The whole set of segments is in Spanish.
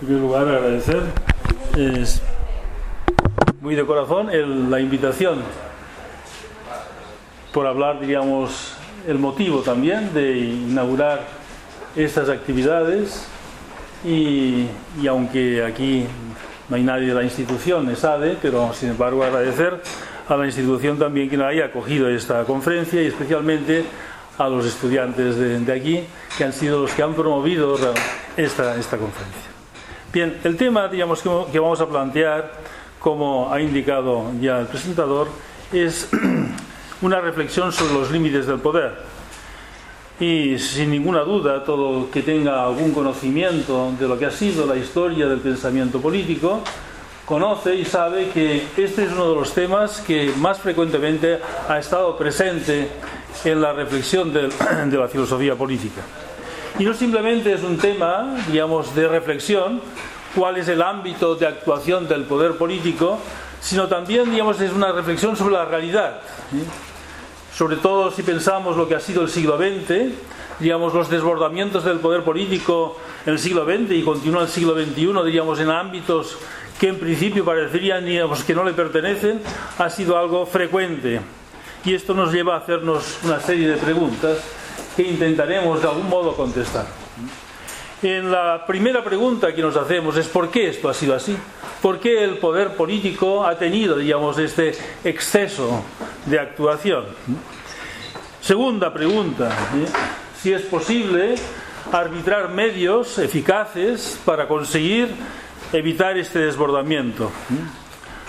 En primer lugar, agradecer es muy de corazón la invitación por hablar, diríamos, el motivo también de inaugurar estas actividades y, y aunque aquí no hay nadie de la institución, sabe, pero sin embargo agradecer a la institución también que haya acogido esta conferencia y especialmente a los estudiantes de, de aquí que han sido los que han promovido esta, esta conferencia. Bien, el tema digamos, que, vamos a plantear, como ha indicado ya el presentador, es una reflexión sobre los límites del poder. Y sin ninguna duda, todo que tenga algún conocimiento de lo que ha sido la historia del pensamiento político, conoce y sabe que este es uno de los temas que más frecuentemente ha estado presente en la reflexión de la filosofía política. Y no simplemente es un tema, digamos, de reflexión, cuál es el ámbito de actuación del poder político, sino también, digamos, es una reflexión sobre la realidad. Sobre todo si pensamos lo que ha sido el siglo XX, digamos, los desbordamientos del poder político en el siglo XX y continúa el siglo XXI, diríamos, en ámbitos que en principio parecerían digamos, que no le pertenecen, ha sido algo frecuente. Y esto nos lleva a hacernos una serie de preguntas que intentaremos de algún modo contestar. En la primera pregunta que nos hacemos es ¿por qué esto ha sido así? ¿Por qué el poder político ha tenido, digamos, este exceso de actuación? Segunda pregunta, ¿eh? si es posible arbitrar medios eficaces para conseguir evitar este desbordamiento.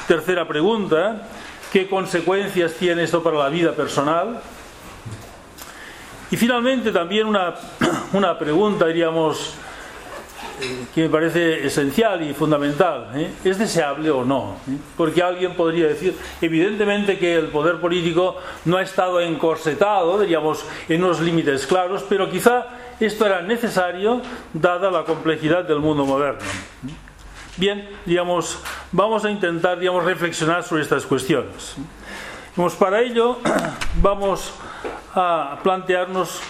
Tercera pregunta, ¿qué consecuencias tiene esto para la vida personal? Y finalmente también una, una pregunta, diríamos, que me parece esencial y fundamental. ¿eh? ¿Es deseable o no? ¿Eh? Porque alguien podría decir, evidentemente que el poder político no ha estado encorsetado, diríamos, en unos límites claros, pero quizá esto era necesario dada la complejidad del mundo moderno. Bien, digamos, vamos a intentar, digamos, reflexionar sobre estas cuestiones. Digamos, para ello vamos a plantearnos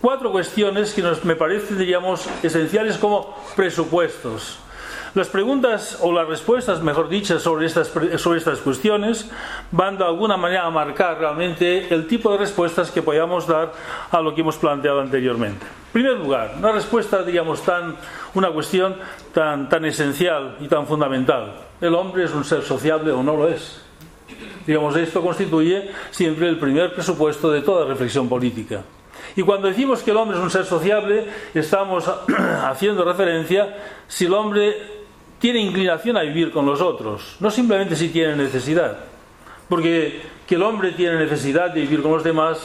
cuatro cuestiones que nos, me parecen, diríamos, esenciales como presupuestos. Las preguntas o las respuestas, mejor dichas, sobre estas, sobre estas cuestiones van de alguna manera a marcar realmente el tipo de respuestas que podamos dar a lo que hemos planteado anteriormente. En primer lugar, una respuesta, digamos, tan, una cuestión tan, tan esencial y tan fundamental. ¿El hombre es un ser sociable o no lo es? Digamos, esto constituye siempre el primer presupuesto de toda reflexión política. Y cuando decimos que el hombre es un ser sociable, estamos haciendo referencia si el hombre tiene inclinación a vivir con los otros, no simplemente si tiene necesidad. Porque que el hombre tiene necesidad de vivir con los demás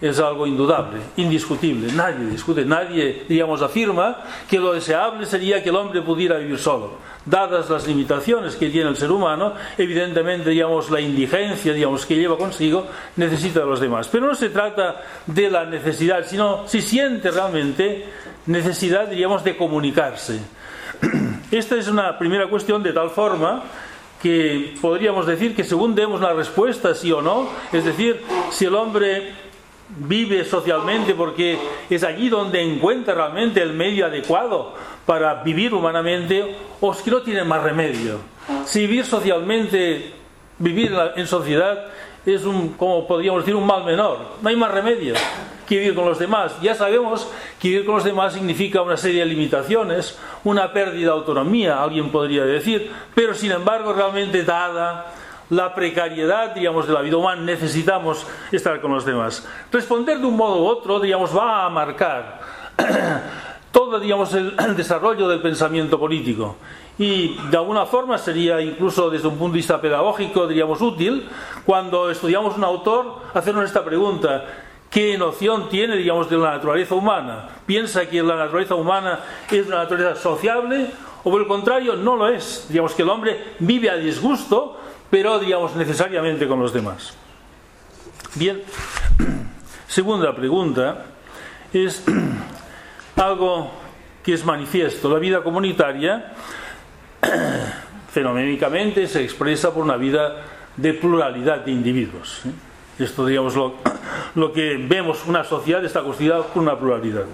es algo indudable, indiscutible. Nadie discute, nadie, digamos, afirma que lo deseable sería que el hombre pudiera vivir solo. Dadas las limitaciones que tiene el ser humano, evidentemente, digamos, la indigencia, digamos, que lleva consigo, necesita de los demás. Pero no se trata de la necesidad, sino si siente realmente necesidad, diríamos, de comunicarse. Esta es una primera cuestión de tal forma que podríamos decir que según demos la respuesta sí o no, es decir, si el hombre vive socialmente porque es allí donde encuentra realmente el medio adecuado para vivir humanamente, o es que no tiene más remedio. Si vivir socialmente, vivir en sociedad, es un, como podríamos decir, un mal menor. No hay más remedio que vivir con los demás. Ya sabemos que vivir con los demás significa una serie de limitaciones, una pérdida de autonomía, alguien podría decir, pero sin embargo, realmente dada la precariedad, digamos, de la vida humana, necesitamos estar con los demás. Responder de un modo u otro, digamos, va a marcar todo, digamos, el, desarrollo del pensamiento político. Y de alguna forma sería incluso desde un punto de vista pedagógico, diríamos, útil, cuando estudiamos un autor, hacernos esta pregunta. ¿Qué noción tiene, digamos, de la naturaleza humana? ¿Piensa que la naturaleza humana es una naturaleza sociable? ¿O por el contrario, no lo es? Digamos que el hombre vive a disgusto, pero digamos necesariamente con los demás. Bien, segunda pregunta es algo que es manifiesto. La vida comunitaria fenoménicamente se expresa por una vida de pluralidad de individuos. Esto, digamos, lo, lo que vemos, una sociedad está constituida por una pluralidad.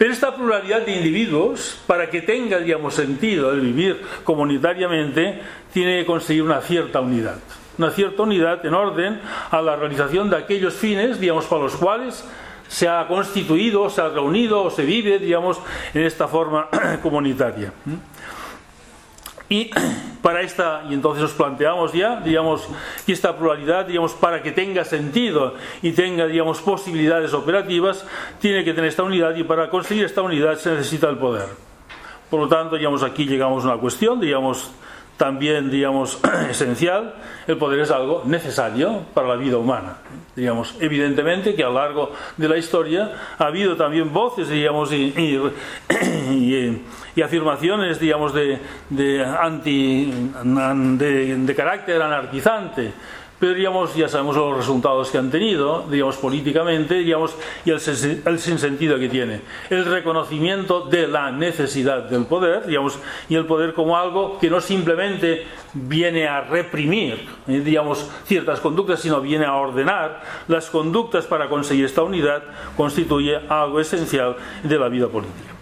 Pero esta pluralidad de individuos, para que tenga, digamos, sentido el vivir comunitariamente, tiene que conseguir una cierta unidad. Una cierta unidad en orden a la realización de aquellos fines, digamos, para los cuales se ha constituido, se ha reunido o se vive, digamos, en esta forma comunitaria. Y para esta, y entonces nos planteamos ya, digamos, que esta pluralidad, digamos, para que tenga sentido y tenga, digamos, posibilidades operativas, tiene que tener esta unidad y para conseguir esta unidad se necesita el poder. Por lo tanto, digamos, aquí llegamos a una cuestión, digamos, también, digamos, esencial, el poder es algo necesario para la vida humana. Digamos, evidentemente que a lo largo de la historia ha habido también voces, digamos, y, y, afirmaciones, digamos, de, de anti, de carácter anarquizante pero digamos, ya sabemos los resultados que han tenido, digamos, políticamente, digamos, y el, el sinsentido que tiene. El reconocimiento de la necesidad del poder, digamos, y el poder como algo que no simplemente viene a reprimir, eh, digamos, ciertas conductas, sino viene a ordenar las conductas para conseguir esta unidad, constituye algo esencial de la vida política.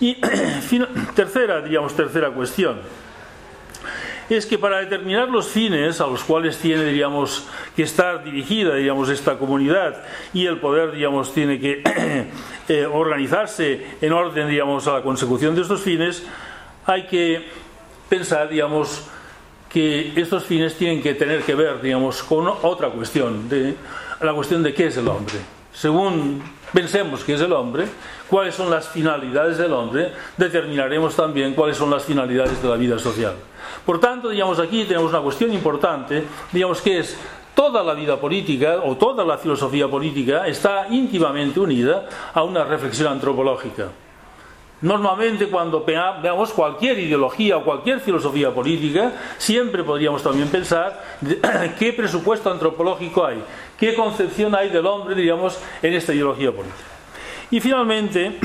Y tercera, digamos, tercera cuestión es que para determinar los fines a los cuales tiene, diríamos, que estar dirigida, digamos, esta comunidad y el poder, digamos, tiene que eh, organizarse en orden, digamos, a la consecución de estos fines, hay que pensar, digamos, que estos fines tienen que tener que ver, digamos, con otra cuestión, de, la cuestión de qué es el hombre. Según pensemos que es el hombre, cuáles son las finalidades del hombre, determinaremos también cuáles son las finalidades de la vida social. Por tanto, digamos, aquí tenemos una cuestión importante, digamos que es toda la vida política o toda la filosofía política está íntimamente unida a una reflexión antropológica. Normalmente cuando veamos cualquier ideología o cualquier filosofía política, siempre podríamos también pensar qué presupuesto antropológico hay, qué concepción hay del hombre, digamos, en esta ideología política. Y finalmente,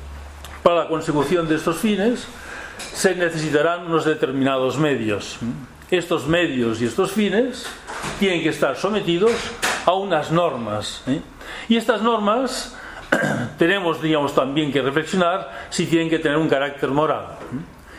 para la consecución de estos fines, se necesitarán unos determinados medios. Estos medios y estos fines tienen que estar sometidos a unas normas. ¿eh? Y estas normas tenemos, digamos, también que reflexionar si tienen que tener un carácter moral.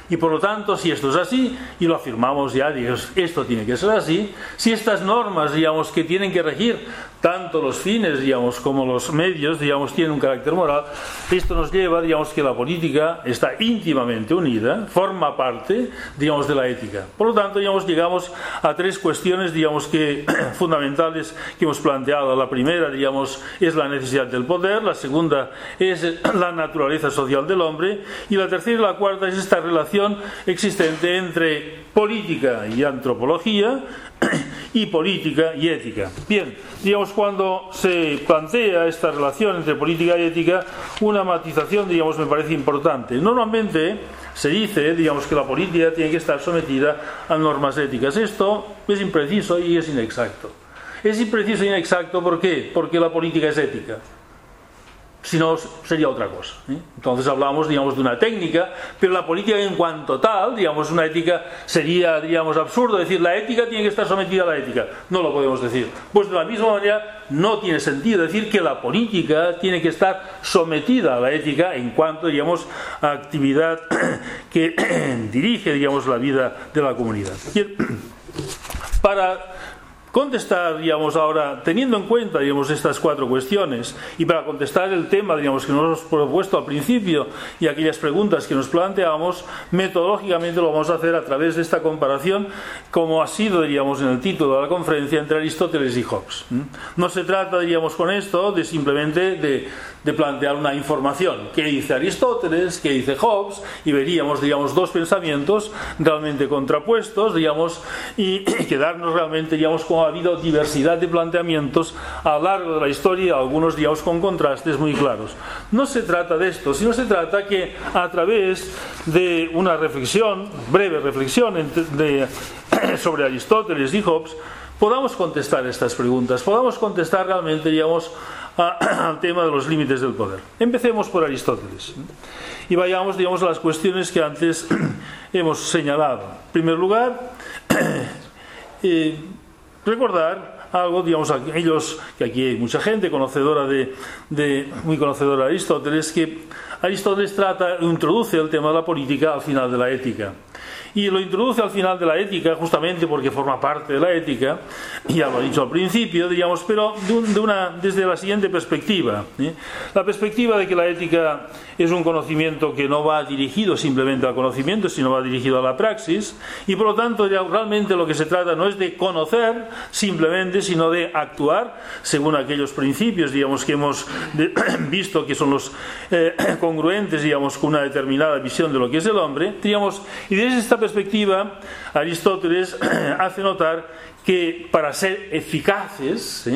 Y por lo tanto, si esto es así, y lo afirmamos ya, digamos, esto tiene que ser así, si estas normas, digamos, que tienen que regir tanto los fines, digamos, como los medios, digamos, tienen un carácter moral, esto nos lleva, digamos, que la política está íntimamente unida, forma parte, digamos, de la ética. Por lo tanto, digamos, llegamos a tres cuestiones, digamos, que fundamentales que hemos planteado. La primera, digamos, es la necesidad del poder, la segunda es la naturaleza social del hombre, y la tercera y la cuarta es esta relación existente entre política y antropología, y política y ética. Bien, digamos, cuando se plantea esta relación entre política y ética, una matización, digamos, me parece importante. Normalmente se dice, digamos, que la política tiene que estar sometida a normas éticas. Esto es impreciso y es inexacto. Es impreciso e inexacto, ¿por qué? Porque la política es ética si no sería otra cosa. ¿eh? Entonces hablamos, digamos, de una técnica, pero la política en cuanto tal, digamos, una ética sería, digamos, absurdo decir la ética tiene que estar sometida a la ética. No lo podemos decir. Pues de la misma manera no tiene sentido decir que la política tiene que estar sometida a la ética en cuanto, digamos, a actividad que dirige, digamos, la vida de la comunidad. Para contestar, digamos, ahora, teniendo en cuenta, estas cuatro cuestiones y para contestar el tema, que nos hemos propuesto al principio y aquellas preguntas que nos planteamos, metodológicamente lo vamos a hacer a través de esta comparación, como ha sido, diríamos, en el título de la conferencia entre Aristóteles y Hobbes. No se trata, diríamos, con esto de simplemente de, de plantear una información. ¿Qué dice Aristóteles? ¿Qué dice Hobbes? Y veríamos, digamos, dos pensamientos realmente contrapuestos, digamos, y quedarnos realmente, digamos, como ha habido diversidad de planteamientos a lo largo de la historia, algunos, digamos, con contrastes muy claros. No se trata de esto, sino se trata que a través de una reflexión, breve reflexión de, sobre Aristóteles y Hobbes, podamos contestar estas preguntas, podamos contestar realmente, digamos, al tema de los límites del poder. Empecemos por Aristóteles y vayamos, digamos, a las cuestiones que antes hemos señalado. En primer lugar, eh, recordar algo, digamos, aquellos que aquí hay mucha gente conocedora de, de muy conocedora de Aristóteles, que Aristóteles trata, introduce el tema de la política al final de la ética y lo introduce al final de la ética, justamente porque forma parte de la ética, ya lo he dicho al principio, digamos, pero de una, desde la siguiente perspectiva. ¿eh? La perspectiva de que la ética es un conocimiento que no va dirigido simplemente al conocimiento, sino va dirigido a la praxis, y por lo tanto realmente lo que se trata no es de conocer simplemente, sino de actuar según aquellos principios, digamos, que hemos visto que son los eh, congruentes, digamos, con una determinada visión de lo que es el hombre, digamos, y desde esta perspectiva, Aristóteles hace notar que para ser eficaces,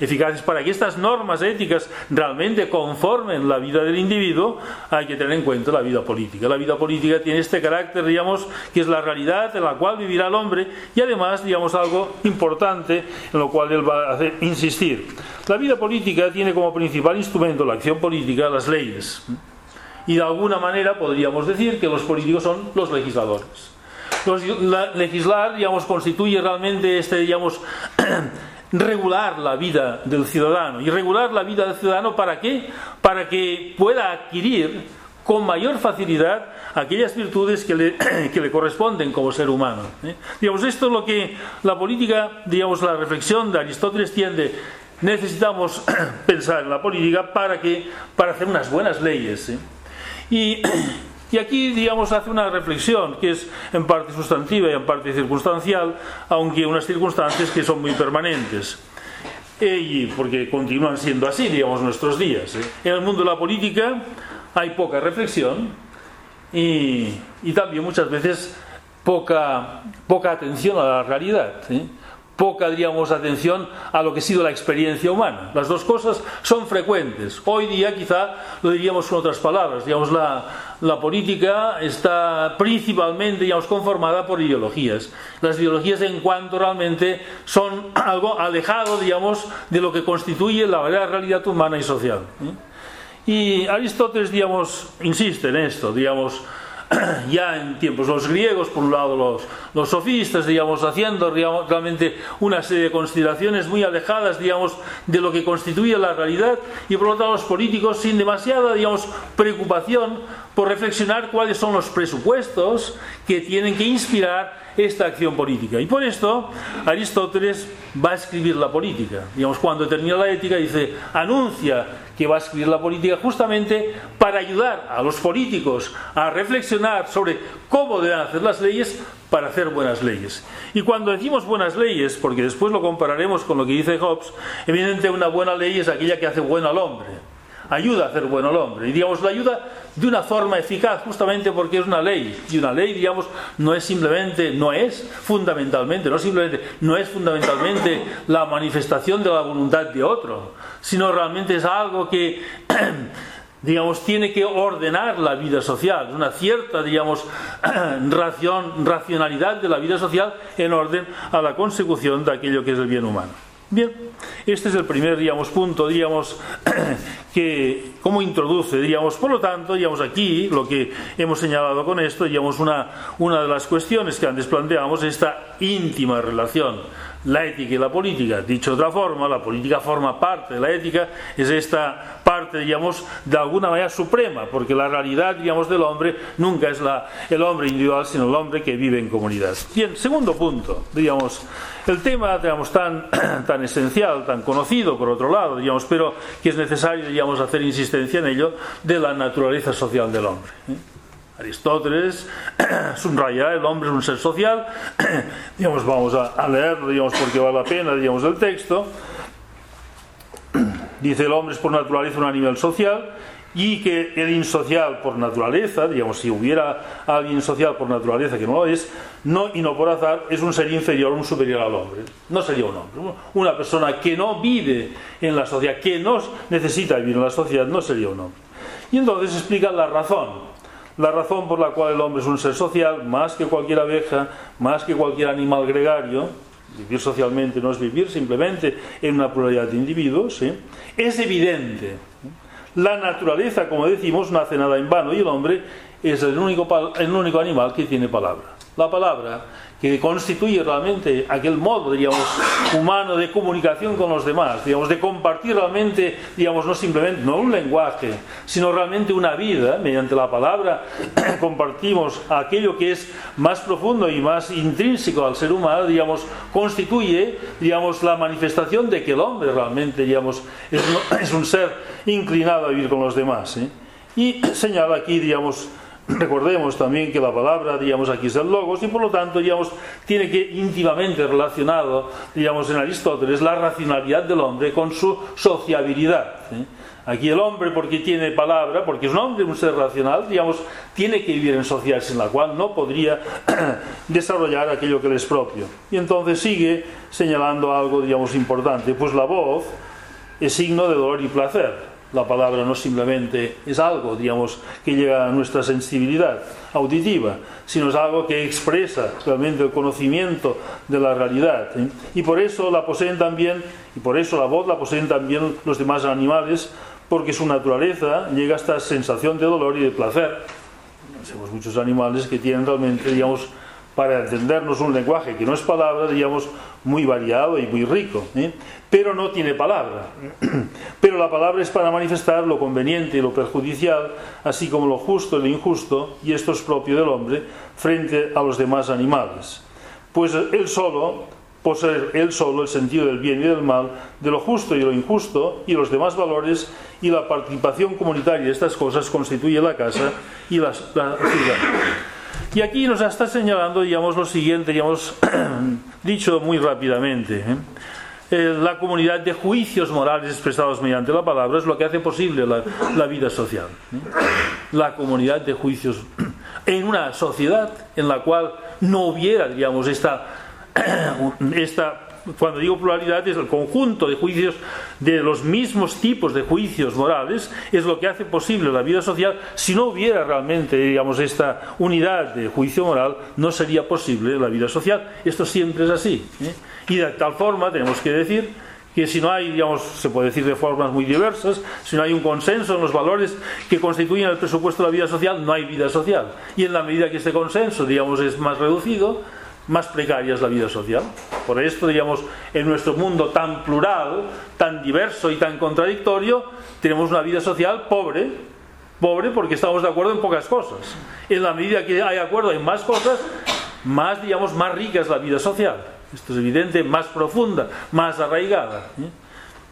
eficaces para que estas normas éticas realmente conformen la vida del individuo, hay que tener en cuenta la vida política. La vida política tiene este carácter, digamos, que es la realidad en la cual vivirá el hombre y además, digamos, algo importante en lo cual él va a insistir. La vida política tiene como principal instrumento la acción política las leyes. Y de alguna manera podríamos decir que los políticos son los legisladores legislar, digamos, constituye realmente este, digamos, regular la vida del ciudadano. ¿Y regular la vida del ciudadano para qué? Para que pueda adquirir con mayor facilidad aquellas virtudes que le, que le corresponden como ser humano. ¿eh? Digamos, esto es lo que la política, digamos, la reflexión de Aristóteles tiende. Necesitamos pensar en la política para, que, para hacer unas buenas leyes. ¿eh? Y y aquí, digamos, hace una reflexión que es en parte sustantiva y en parte circunstancial, aunque unas circunstancias que son muy permanentes. Y porque continúan siendo así, digamos, nuestros días. ¿eh? En el mundo de la política hay poca reflexión y, y también muchas veces poca, poca atención a la realidad. ¿eh? Poca, diríamos, atención a lo que ha sido la experiencia humana. Las dos cosas son frecuentes. Hoy día quizá lo diríamos con otras palabras. Digamos, la, la política está principalmente, digamos, conformada por ideologías. Las ideologías en cuanto realmente son algo alejado, digamos, de lo que constituye la verdadera realidad humana y social. ¿eh? Y Aristóteles, digamos, insiste en esto, digamos, ya en tiempos los griegos, por un lado los, sofistas, digamos, haciendo realmente una serie de consideraciones muy alejadas, digamos, de lo que constituye la realidad, y por lo tanto los políticos sin demasiada, digamos, preocupación por reflexionar cuáles son los presupuestos que tienen que inspirar esta acción política. Y por esto Aristóteles va a escribir la política. Digamos, cuando termina la ética dice, anuncia que va a escribir la política justamente para ayudar a los políticos a reflexionar sobre cómo deben hacer las leyes para hacer buenas leyes. Y cuando decimos buenas leyes, porque después lo compararemos con lo que dice Hobbes, evidentemente una buena ley es aquella que hace bueno al hombre ayuda a hacer bueno al hombre. Y digamos, la ayuda de una forma eficaz, justamente porque es una ley. Y una ley, digamos, no es simplemente, no es fundamentalmente, no simplemente, no es fundamentalmente la manifestación de la voluntad de otro, sino realmente es algo que digamos, tiene que ordenar la vida social, una cierta, digamos, racionalidad de la vida social en orden a la consecución de aquello que es el bien humano. Bien, este es el primer, digamos, punto, digamos, que cómo introduce, digamos, por lo tanto, digamos, aquí lo que hemos señalado con esto, digamos, una, una de las cuestiones que antes planteamos, esta íntima relación la ética y la política. Dicho de otra forma, la política forma parte de la ética, es esta parte, digamos, de alguna manera suprema, porque la realidad, digamos, del hombre nunca es la, el hombre individual, sino el hombre que vive en comunidad. Bien, segundo punto, digamos, el tema, digamos, tan, tan esencial, tan conocido, por otro lado, digamos, pero que es necesario, digamos, hacer insistencia en ello, de la naturaleza social del hombre. ¿eh? Aristóteles subraya el hombre es un ser social, digamos, vamos a, leerlo, digamos, porque vale la pena, digamos, el texto. Dice el hombre es por naturaleza un animal social y que el insocial por naturaleza, digamos, si hubiera alguien social por naturaleza que no lo es, no y no por azar, es un ser inferior, un superior al hombre. No sería un hombre. Una persona que no vive en la sociedad, que no necesita vivir en la sociedad, no sería un hombre. Y entonces explica la razón la razón por la cual el hombre es un ser social, más que cualquier abeja, más que cualquier animal gregario, vivir socialmente no es vivir simplemente en una pluralidad de individuos, es evidente. La naturaleza, como decimos, no hace nada en vano y el hombre es el único, el único animal que tiene palabra. La palabra que constituye realmente aquel modo, digamos, humano de comunicación con los demás, digamos, de compartir realmente, digamos, no simplemente, no un lenguaje, sino realmente una vida, mediante la palabra compartimos aquello que es más profundo y más intrínseco al ser humano, digamos, constituye, digamos, la manifestación de que el hombre realmente, digamos, es, un ser inclinado a vivir con los demás. ¿eh? Y señala aquí, digamos, Recordemos también que la palabra, digamos, aquí es el logos y por lo tanto, digamos, tiene que íntimamente relacionado, digamos, en Aristóteles la racionalidad del hombre con su sociabilidad. ¿eh? Aquí el hombre, porque tiene palabra, porque es un hombre, un ser racional, digamos, tiene que vivir en sociedades en la cual no podría desarrollar aquello que le es propio. Y entonces sigue señalando algo, digamos, importante, pues la voz es signo de dolor y placer. La palabra no simplemente es algo, digamos, que llega a nuestra sensibilidad auditiva, sino es algo que expresa realmente el conocimiento de la realidad. ¿eh? Y por eso la poseen también, y por eso la voz la poseen también los demás animales, porque su naturaleza llega a esta sensación de dolor y de placer. Tenemos muchos animales que tienen realmente, digamos, para entendernos un lenguaje que no es palabra, digamos, muy variado y muy rico, ¿eh? pero no tiene palabra. Pero la palabra es para manifestar lo conveniente y lo perjudicial, así como lo justo y lo injusto, y esto es propio del hombre, frente a los demás animales. Pues él solo posee él solo el sentido del bien y del mal, de lo justo y lo injusto, y los demás valores, y la participación comunitaria de estas cosas constituye la casa y la ciudad. Y aquí nos está señalando, digamos, lo siguiente, digamos, dicho muy rápidamente. ¿eh? Eh, la comunidad de juicios morales expresados mediante la palabra es lo que hace posible la, vida social. ¿eh? La comunidad de juicios en una sociedad en la cual no hubiera, digamos, esta, esta cuando digo pluralidad es el conjunto de juicios de los mismos tipos de juicios morales es lo que hace posible la vida social si no hubiera realmente digamos esta unidad de juicio moral no sería posible la vida social esto siempre es así ¿eh? y de tal forma tenemos que decir que si no hay, digamos, se puede decir de formas muy diversas, si no hay un consenso en los valores que constituyen el presupuesto de la vida social, no hay vida social. Y en la medida que ese consenso, digamos, es más reducido, más precaria es la vida social. Por esto, digamos, en nuestro mundo tan plural, tan diverso y tan contradictorio, tenemos una vida social pobre, pobre porque estamos de acuerdo en pocas cosas. En la medida que hay acuerdo en más cosas, más, digamos, más rica es la vida social. Esto es evidente, más profunda, más arraigada. ¿eh?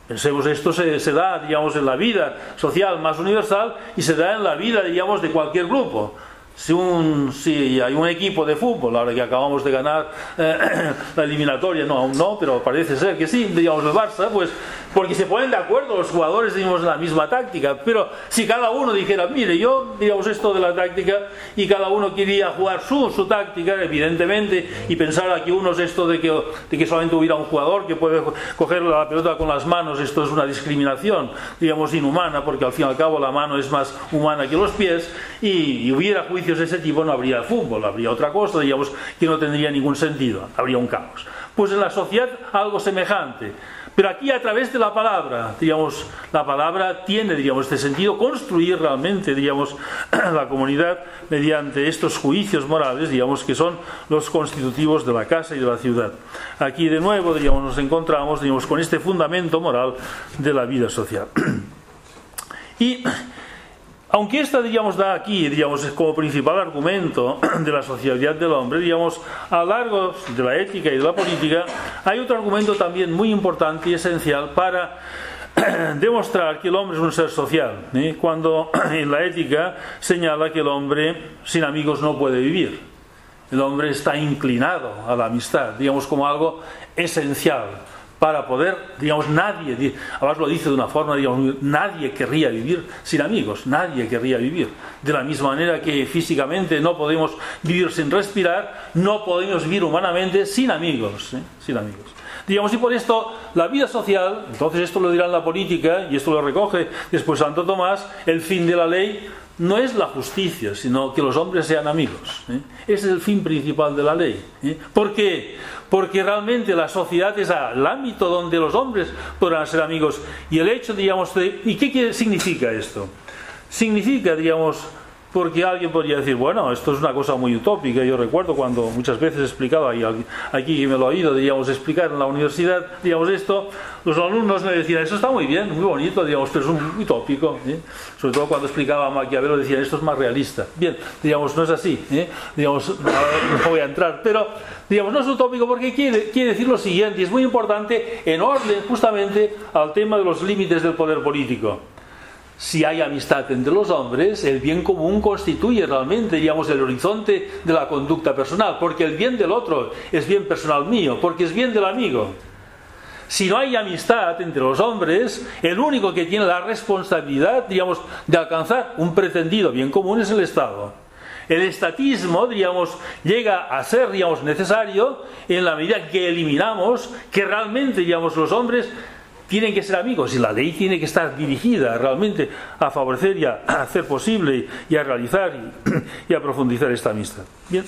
Pensemos, esto se, se, da, digamos, en la vida social más universal y se da en la vida, digamos, de cualquier grupo si, un, si hay un equipo de fútbol, ahora que acabamos de ganar eh, la eliminatoria, no, aún no, pero parece ser que sí, digamos el Barça, pues porque se ponen de acuerdo los jugadores, digamos, en la misma táctica, pero si cada uno dijera, mire, yo, digamos, esto de la táctica, y cada uno quería jugar su, su táctica, evidentemente, y pensar que uno es esto de que, de que solamente hubiera un jugador que puede coger la pelota con las manos, esto es una discriminación, digamos, inhumana, porque al fin y al cabo la mano es más humana que los pies, y, y hubiera juicio de ese tipo no habría fútbol, habría otra cosa, digamos, que no tendría ningún sentido, habría un caos. Pues en la sociedad algo semejante. Pero aquí a través de la palabra, digamos, la palabra tiene, digamos, este sentido, construir realmente, digamos, la comunidad mediante estos juicios morales, digamos, que son los constitutivos de la casa y de la ciudad. Aquí de nuevo, digamos, nos encontramos, digamos, con este fundamento moral de la vida social. Y aunque esta, digamos, da aquí, digamos, como principal argumento de la sociabilidad del hombre, digamos, a largo de la ética y de la política, hay otro argumento también muy importante y esencial para demostrar que el hombre es un ser social, ¿eh? cuando en la ética señala que el hombre sin amigos no puede vivir. El hombre está inclinado a la amistad, digamos, como algo esencial para poder, digamos, nadie, además lo dice de una forma, digamos, nadie querría vivir sin amigos, nadie querría vivir. De la misma manera que físicamente no podemos vivir sin respirar, no podemos vivir humanamente sin amigos, ¿eh? sin amigos. Digamos, y por esto la vida social, entonces esto lo dirá en la política, y esto lo recoge después Santo Tomás, el fin de la ley no es la justicia, sino que los hombres sean amigos. ¿eh? Ese es el fin principal de la ley. ¿eh? ¿Por qué? Porque realmente la sociedad es el ámbito donde los hombres podrán ser amigos. Y el hecho, digamos, de, ¿y qué significa esto? Significa, digamos, porque alguien podría decir, bueno, esto es una cosa muy utópica. Yo recuerdo cuando muchas veces explicaba, y aquí me lo ha oído, digamos, explicar en la universidad, digamos, esto, los alumnos me decían, eso está muy bien, muy bonito, digamos, pero es un utópico. ¿eh? Sobre todo cuando explicaba Maquiavelo, decían, esto es más realista. Bien, digamos, no es así, ¿eh? digamos, no voy a entrar, pero, digamos, no es utópico porque quiere, quiere decir lo siguiente, y es muy importante en orden justamente al tema de los límites del poder político si hay amistad entre los hombres, el bien común constituye realmente, digamos, el horizonte de la conducta personal, porque el bien del otro es bien personal mío, porque es bien del amigo. Si no hay amistad entre los hombres, el único que tiene la responsabilidad, digamos, de alcanzar un pretendido bien común es el Estado. El estatismo, digamos, llega a ser, digamos, necesario en la medida que eliminamos que realmente, digamos, los hombres tienen que ser amigos y la ley tiene que estar dirigida realmente a favorecer y a, hacer posible y a realizar y, a profundizar esta amistad.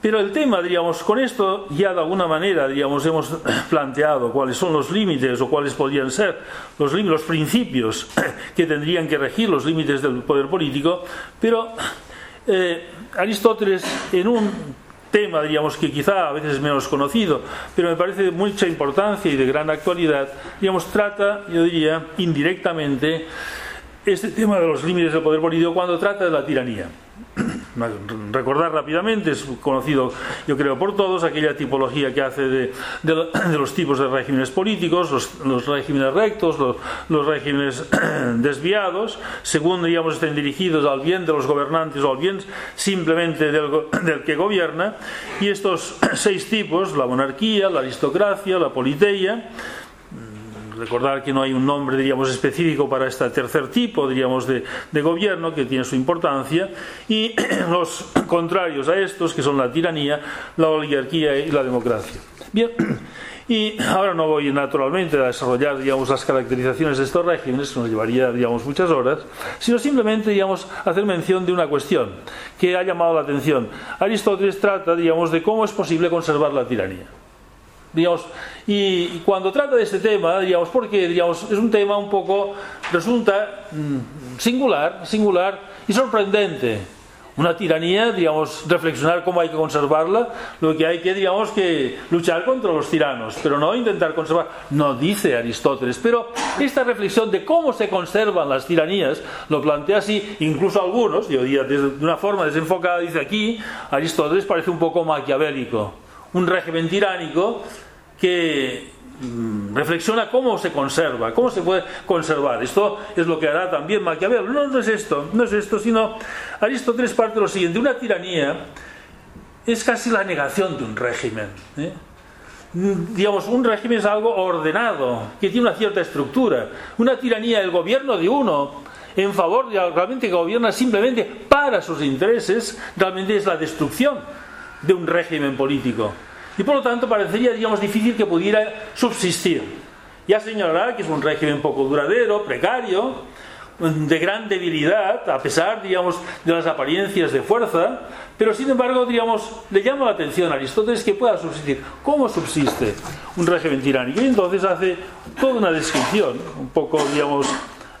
Pero el tema, diríamos, con esto ya de alguna manera, diríamos, hemos planteado cuáles son los límites o cuáles podrían ser los, los principios que tendrían que regir los límites del poder político, pero eh, Aristóteles en un tema, digamos, que quizá a veces es menos conocido, pero me parece de mucha importancia y de gran actualidad, digamos, trata, yo diría, indirectamente este tema de los límites del poder político cuando trata de la tiranía. Recordar rápidamente, es conocido yo creo por todos, aquella tipología que hace de, los tipos de regímenes políticos, los, regímenes rectos, los, regímenes desviados, según digamos estén dirigidos al bien de los gobernantes o al bien simplemente del, del que gobierna, y estos seis tipos, la monarquía, la aristocracia, la politeia, recordar que no hay un nombre, diríamos, específico para este tercer tipo, diríamos, de, gobierno que tiene su importancia, y los contrarios a estos, que son la tiranía, la oligarquía y la democracia. Bien, y ahora no voy naturalmente a desarrollar, digamos, las caracterizaciones de estos regímenes, que nos llevaría, digamos, muchas horas, sino simplemente, digamos, hacer mención de una cuestión que ha llamado la atención. Aristóteles trata, digamos, de cómo es posible conservar la tiranía y, cuando trata de este tema, digamos, porque digamos, es un tema un poco, resulta mm, singular, singular y sorprendente. Una tiranía, digamos, reflexionar cómo hay que conservarla, lo que hay que, digamos, que luchar contra los tiranos, pero no intentar conservar, no dice Aristóteles, pero esta reflexión de cómo se conservan las tiranías, lo plantea así, incluso algunos, yo diría, de una forma desenfocada, dice aquí, Aristóteles parece un poco maquiavélico un régimen tiránico que mm, reflexiona cómo se conserva, cómo se puede conservar. Esto es lo que hará también Maquiavelo. No, no es esto, no es esto, sino Aristóteles parte de lo siguiente. Una tiranía es casi la negación de un régimen. ¿eh? Digamos, un régimen es algo ordenado, que tiene una cierta estructura. Una tiranía, el gobierno de uno, en favor de realmente que gobierna simplemente para sus intereses, realmente es la destrucción de un régimen político. Y por lo tanto parecería, digamos, difícil que pudiera subsistir. Ya señalará que es un régimen poco duradero, precario, de gran debilidad, a pesar, digamos, de las apariencias de fuerza, pero sin embargo, digamos, le llama la atención a Aristóteles que pueda subsistir. ¿Cómo subsiste un régimen tiránico? Y entonces hace toda una descripción, un poco, digamos,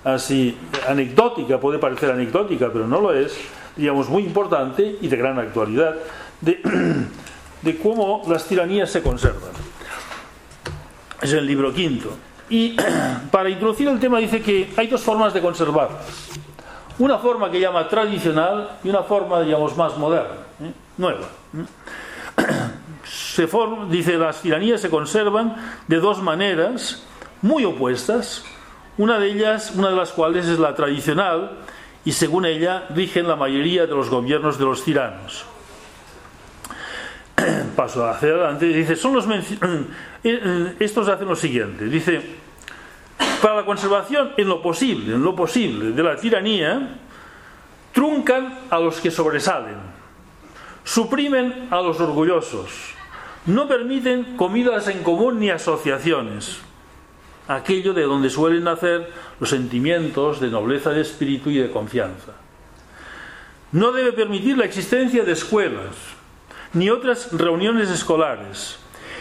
así, anecdótica, puede parecer anecdótica, pero no lo es, digamos, muy importante y de gran actualidad, de, cómo las tiranías se conservan. Es el libro quinto. Y para introducir el tema dice que hay dos formas de conservarlas. Una forma que llama tradicional y una forma, digamos, más moderna, ¿eh? nueva. ¿eh? Se dice las tiranías se conservan de dos maneras muy opuestas. Una de ellas, una de las cuales es la tradicional, y según ella rigen la mayoría de los gobiernos de los tiranos. paso hacia adelante, dice, son los eh, eh, estos hacen lo siguiente, dice, para la conservación en lo posible, en lo posible de la tiranía, truncan a los que sobresalen, suprimen a los orgullosos, no permiten comidas en común ni asociaciones, aquello de donde suelen nacer los sentimientos de nobleza de espíritu y de confianza. No debe permitir la existencia de escuelas, ni otras reuniones escolares,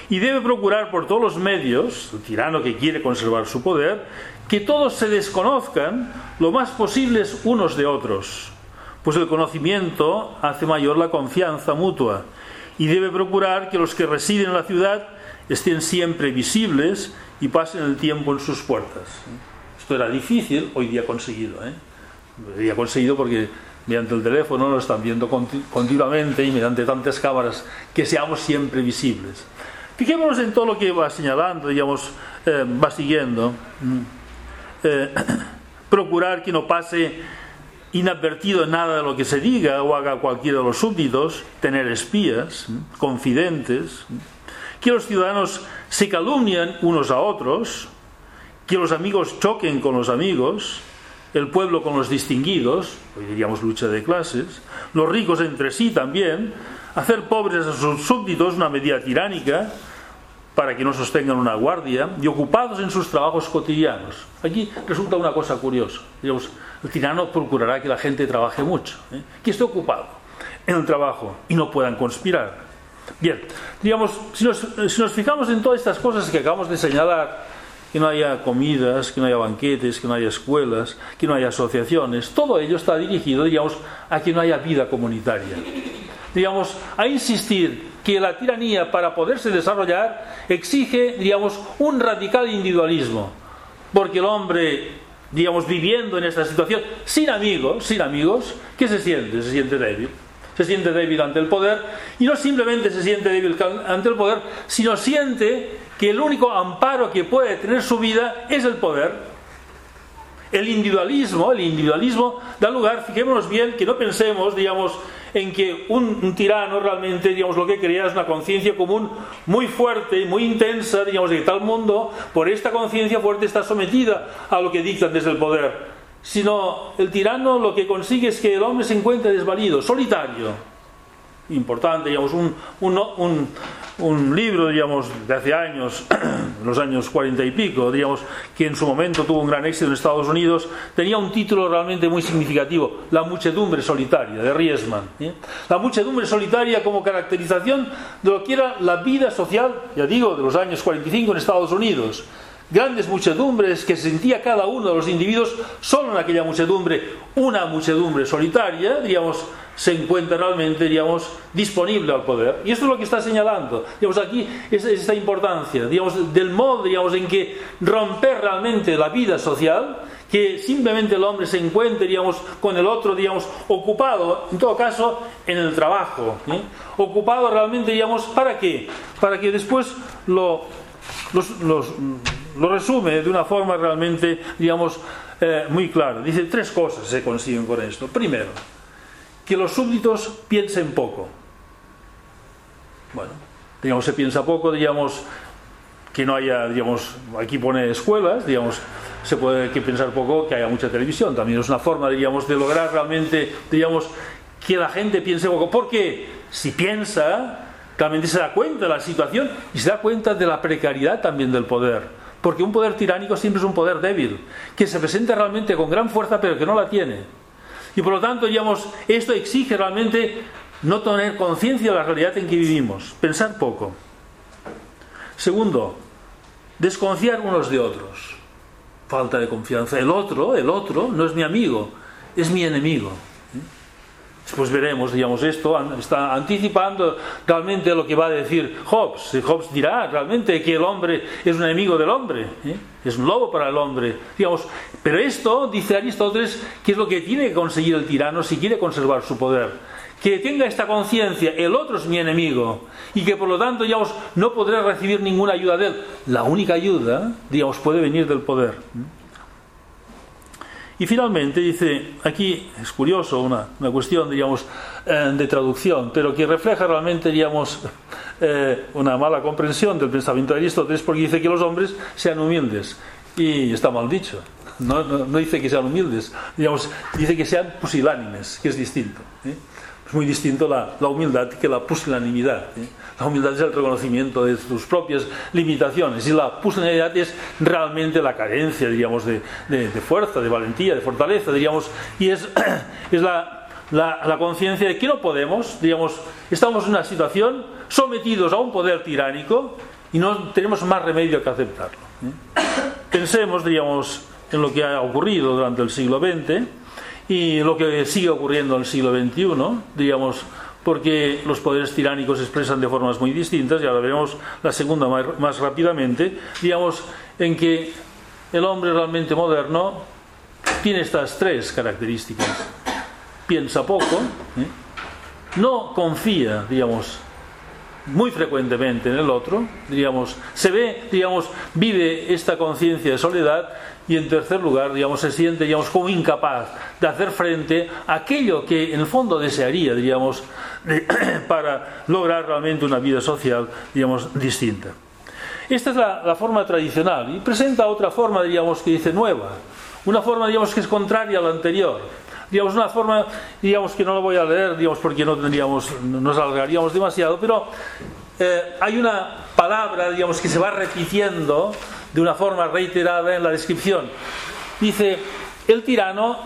y debe procurar por todos los medios, el tirano que quiere conservar su poder, que todos se desconozcan lo más posibles unos de otros, pues el conocimiento hace mayor la confianza mutua y debe procurar que los que residen en la ciudad estén siempre visibles y pasen el tiempo en sus puertas. Esto era difícil, hoy día conseguido. ¿eh? Hoy día conseguido porque mediante el teléfono lo están viendo continuamente y mediante tantas cámaras que seamos siempre visibles. Fijémonos en todo lo que va señalando, digamos, eh, va siguiendo. Eh, procurar que no pase inadvertido nada de lo que se diga o haga cualquiera de los súbditos, tener espías, confidentes, que los ciudadanos se calumnian unos a otros, que los amigos choquen con los amigos, el pueblo con los distinguidos, hoy diríamos lucha de clases, los ricos entre sí también, hacer pobres a sus súbditos una medida tiránica, para que no sostengan una guardia y ocupados en sus trabajos cotidianos. Aquí resulta una cosa curiosa. Digamos, el tirano procurará que la gente trabaje mucho, ¿eh? que esté ocupado en el trabajo y no puedan conspirar. Bien, digamos, si nos, si nos fijamos en todas estas cosas que acabamos de señalar, que no haya comidas, que no haya banquetes, que no haya escuelas, que no haya asociaciones, todo ello está dirigido, digamos, a que no haya vida comunitaria. Digamos, a insistir que la tiranía para poderse desarrollar exige, digamos, un radical individualismo, porque el hombre, digamos, viviendo en esta situación sin amigos, sin amigos, ¿qué se siente? Se siente débil. Se siente débil ante el poder y no simplemente se siente débil ante el poder, sino siente que el único amparo que puede tener su vida es el poder. El individualismo, el individualismo da lugar, fijémonos bien, que no pensemos, digamos, en que un, tirano realmente, digamos, lo que crea es una conciencia común muy fuerte, muy intensa, digamos, de tal mundo, por esta conciencia fuerte, está sometida a lo que dictan desde el poder. Sino el tirano lo que consigue es que el hombre se encuentre desvalido, solitario. Importante, digamos, un, un, un libro, digamos, de hace años, los años cuarenta y pico, digamos, que en su momento tuvo un gran éxito en Estados Unidos, tenía un título realmente muy significativo, La muchedumbre solitaria, de Riesman. La muchedumbre solitaria como caracterización de lo que era la vida social, ya digo, de los años 45 en Estados Unidos. Grandes muchedumbres que sentía cada uno de los individuos, solo en aquella muchedumbre, una muchedumbre solitaria, digamos, se encuentra realmente, digamos, disponible al poder. Y esto es lo que está señalando. Digamos, aquí es esta importancia, digamos, del modo, digamos, en que romper realmente la vida social, que simplemente el hombre se encuentre, digamos, con el otro, digamos, ocupado, en todo caso, en el trabajo. Ocupado realmente, digamos, ¿para qué? Para que después lo, lo resume de una forma realmente, digamos, eh, muy clara. Dice tres cosas se consiguen con esto. Primero, que los súbditos piensen poco. Bueno, digamos, se piensa poco, digamos, que no haya, digamos, aquí pone escuelas, digamos, se puede que pensar poco que haya mucha televisión. También es una forma, digamos, de lograr realmente, digamos, que la gente piense poco. Porque si piensa, realmente se da cuenta de la situación y se da cuenta de la precariedad también del poder. Porque un poder tiránico siempre es un poder débil, que se presenta realmente con gran fuerza pero que no la tiene. Y por lo tanto, digamos, esto exige realmente no tener conciencia de la realidad en que vivimos, pensar poco. Segundo, desconfiar unos de otros. Falta de confianza. El otro, el otro, no es mi amigo, es mi enemigo. Pues veremos, digamos, esto está anticipando realmente lo que va a decir Hobbes. Hobbes dirá realmente que el hombre es un enemigo del hombre, ¿eh? es un lobo para el hombre. Digamos, pero esto, dice Aristóteles, que es lo que tiene que conseguir el tirano si quiere conservar su poder. Que tenga esta conciencia, el otro es mi enemigo, y que por lo tanto, digamos, no podré recibir ninguna ayuda de él. La única ayuda, digamos, puede venir del poder. Y finalmente dice, aquí es curioso, una, cuestión, digamos, eh, de traducción, pero que refleja realmente, digamos, eh, una mala comprensión del pensamiento de Aristóteles, porque dice que los hombres sean humildes. Y está mal dicho. No, dice que sean humildes, digamos, dice que sean pusilánimes, que es distinto. ¿eh? Es muy distinto la, humildad que la pusilanimidad. ¿eh? La humildad es el reconocimiento de tus propias limitaciones y la pusilanimidad es realmente la carencia, digamos, de, fuerza, de valentía, de fortaleza, digamos, y es, es la, la conciencia de que no podemos, digamos, estamos en una situación sometidos a un poder tiránico y no tenemos más remedio que aceptarlo. ¿eh? Pensemos, digamos, en lo que ha ocurrido durante el siglo XX y lo que sigue ocurriendo en el siglo XXI, digamos, porque los poderes tiránicos se expresan de formas muy distintas, y ahora veremos la segunda más, rápidamente, digamos, en que el hombre realmente moderno tiene estas tres características. Piensa poco, ¿eh? no confía, digamos, muy frecuentemente en el otro, digamos, se ve, digamos, vive esta conciencia de soledad y en tercer lugar, digamos, se siente, digamos, como incapaz de hacer frente a aquello que en el fondo desearía, digamos, para lograr realmente una vida social, digamos, distinta. Esta es la, la, forma tradicional y presenta otra forma, digamos, que dice nueva, una forma, digamos, que es contraria a la anterior digamos, una forma, digamos que no lo voy a leer, digamos, porque no tendríamos, nos alargaríamos demasiado, pero eh, hay una palabra, digamos, que se va repitiendo de una forma reiterada en la descripción. Dice, el tirano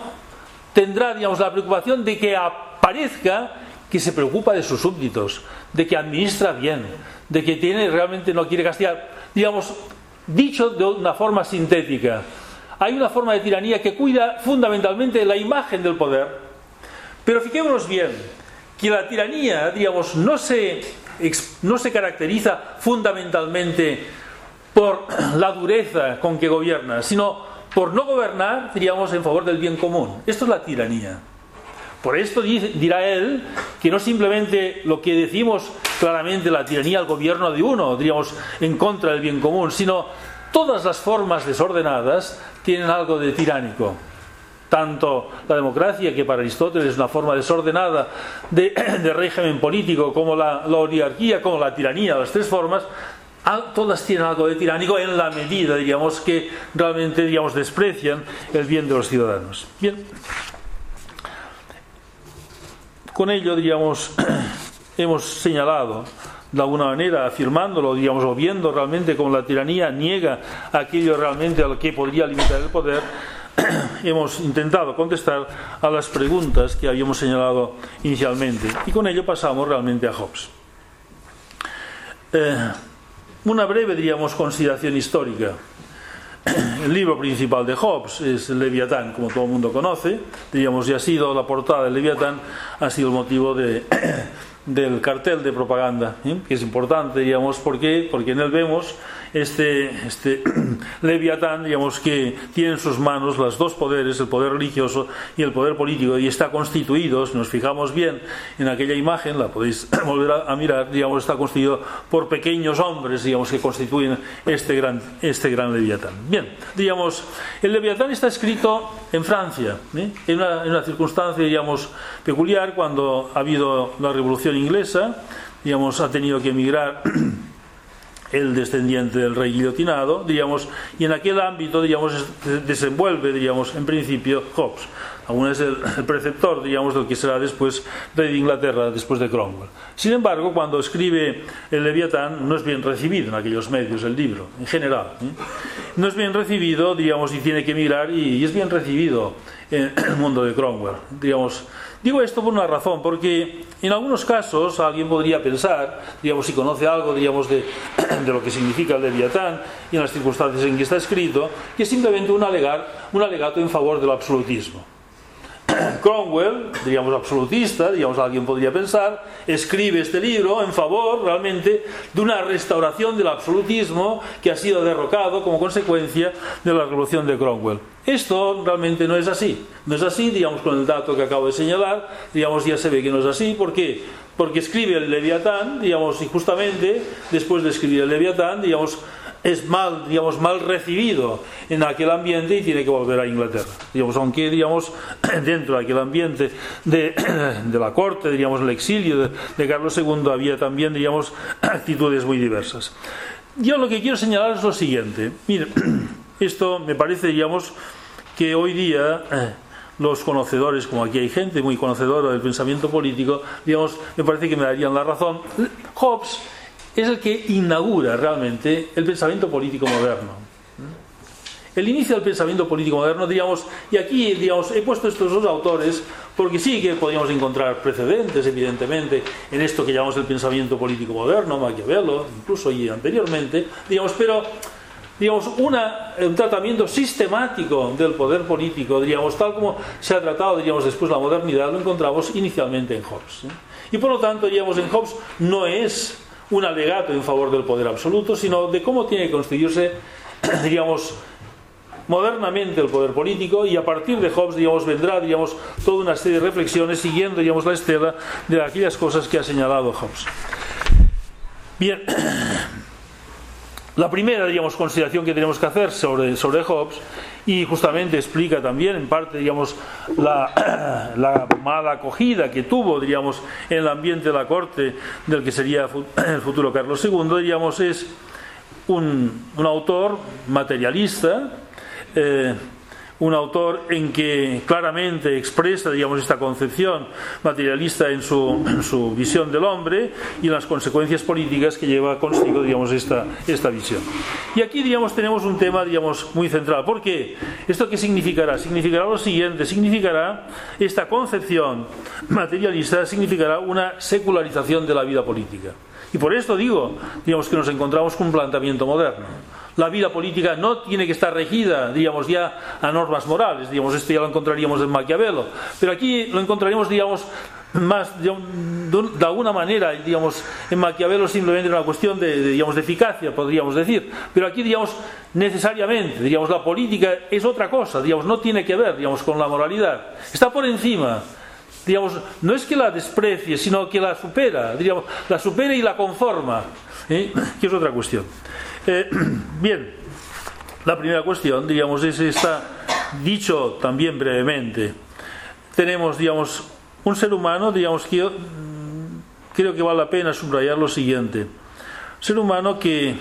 tendrá, digamos, la preocupación de que aparezca que se preocupa de sus súbditos, de que administra bien, de que tiene realmente no quiere castigar, digamos, dicho de una forma sintética hay una forma de tiranía que cuida fundamentalmente la imagen del poder. Pero fijémonos bien, que la tiranía, digamos, no se, no se caracteriza fundamentalmente por la dureza con que gobierna, sino por no gobernar, diríamos, en favor del bien común. Esto es la tiranía. Por esto dirá él que no simplemente lo que decimos claramente la tiranía al gobierno de uno, diríamos, en contra del bien común, sino todas las formas desordenadas tienen algo de tiránico. Tanto la democracia, que para Aristóteles es una forma desordenada de, régimen político, como la, oligarquía, como la tiranía, las tres formas, todas tienen algo de tiránico en la medida, digamos, que realmente, digamos, desprecian el bien de los ciudadanos. Bien. Con ello, digamos, hemos señalado de alguna manera afirmándolo, digamos, o viendo realmente como la tiranía niega aquello realmente a lo que podría limitar el poder, hemos intentado contestar a las preguntas que habíamos señalado inicialmente y con ello pasamos realmente a Hobbes. Eh, una breve, diríamos, consideración histórica. El libro principal de Hobbes es el Leviatán, como todo el mundo conoce. Diríamos, y ha sido la portada del Leviatán, ha sido el motivo de del cartel de propaganda, que es importante, digamos, ¿por Porque en él vemos este, este Leviatán, digamos, que tiene en sus manos los dos poderes, el poder religioso y el poder político, y está constituido, si nos fijamos bien en aquella imagen, la podéis volver a, mirar, digamos, está constituido por pequeños hombres, digamos, que constituyen este gran, este gran Leviatán. Bien, digamos, el Leviatán está escrito en Francia, ¿eh? en, una, en una circunstancia, digamos, peculiar, cuando ha habido la Revolución Inglesa, digamos, ha tenido que emigrar el descendiente del rey guillotinado, digamos, y en aquel ámbito, digamos, desenvuelve, digamos, en principio Hobbes. Aún es el, preceptor, digamos, del que será después rey de Inglaterra, después de Cromwell. Sin embargo, cuando escribe el Leviatán, no es bien recibido en aquellos medios el libro, en general. ¿eh? No es bien recibido, digamos, y tiene que emigrar, y, y es bien recibido en el mundo de Cromwell. Digamos, Digo esto por una razón, porque en algunos casos alguien podría pensar, digamos, si conoce algo, digamos, de, de lo que significa el Leviatán y en las circunstancias en que está escrito, que es simplemente un, alegar, un alegato en favor del absolutismo. Cromwell, digamos absolutista, digamos alguien podría pensar, escribe este libro en favor realmente de una restauración del absolutismo que ha sido derrocado como consecuencia de la revolución de Cromwell. Esto realmente no es así. No es así, digamos, con el dato que acabo de señalar, digamos, ya se ve que no es así. ¿Por qué? Porque escribe el Leviatán, digamos, y justamente después de escribir el Leviatán, digamos, es mal, digamos, mal recibido en aquel ambiente y tiene que volver a Inglaterra. Digamos, aunque, digamos, dentro de aquel ambiente de, la corte, digamos, el exilio de, Carlos II, había también, digamos, actitudes muy diversas. Yo lo que quiero señalar es lo siguiente. Mire, esto me parece, digamos, que hoy día los conocedores, como aquí hay gente muy conocedora del pensamiento político, digamos, me parece que me darían la razón. Hobbes es el que inaugura realmente el pensamiento político moderno. El inicio del pensamiento político moderno, digamos, y aquí digamos, he puesto estos dos autores porque sí que podríamos encontrar precedentes, evidentemente, en esto que llamamos el pensamiento político moderno, Maquiavelo, incluso y anteriormente, digamos, pero digamos, una, un tratamiento sistemático del poder político, diríamos, tal como se ha tratado, diríamos, después la modernidad, lo encontramos inicialmente en Hobbes. Y por lo tanto, diríamos, en Hobbes no es un alegato en favor del poder absoluto, sino de cómo tiene que constituirse, diríamos, modernamente el poder político y a partir de Hobbes digamos, vendrá digamos, toda una serie de reflexiones siguiendo digamos, la estela de aquellas cosas que ha señalado Hobbes. Bien, la primera digamos, consideración que tenemos que hacer sobre, sobre Hobbes y justamente explica también en parte digamos, la, la, mala acogida que tuvo diríamos, en el ambiente de la corte del que sería el futuro Carlos II, diríamos, es un, un autor materialista, eh, un autor en que claramente expresa digamos, esta concepción materialista en su, en visión del hombre y las consecuencias políticas que lleva consigo digamos, esta, esta visión. Y aquí digamos, tenemos un tema digamos, muy central. ¿Por qué? ¿Esto qué significará? Significará lo siguiente, significará esta concepción materialista, significará una secularización de la vida política. Y por esto digo, digamos que nos encontramos con un planteamiento moderno la vida política no tiene que estar regida, digamos, ya a normas morales, digamos, esto ya lo encontraríamos en Maquiavelo, pero aquí lo encontraríamos, digamos, más de, alguna manera, digamos, en Maquiavelo simplemente una cuestión de, digamos, de eficacia, podríamos decir, pero aquí, digamos, necesariamente, digamos, la política es otra cosa, digamos, no tiene que ver, digamos, con la moralidad, está por encima, digamos, no es que la desprecie, sino que la supera, digamos, la supera y la conforma, ¿eh? que es otra cuestión. Eh, bien, la primera cuestión, digamos, es esta, dicho también brevemente, tenemos, digamos, un ser humano, digamos, que mm, creo que vale la pena subrayar lo siguiente. Ser humano que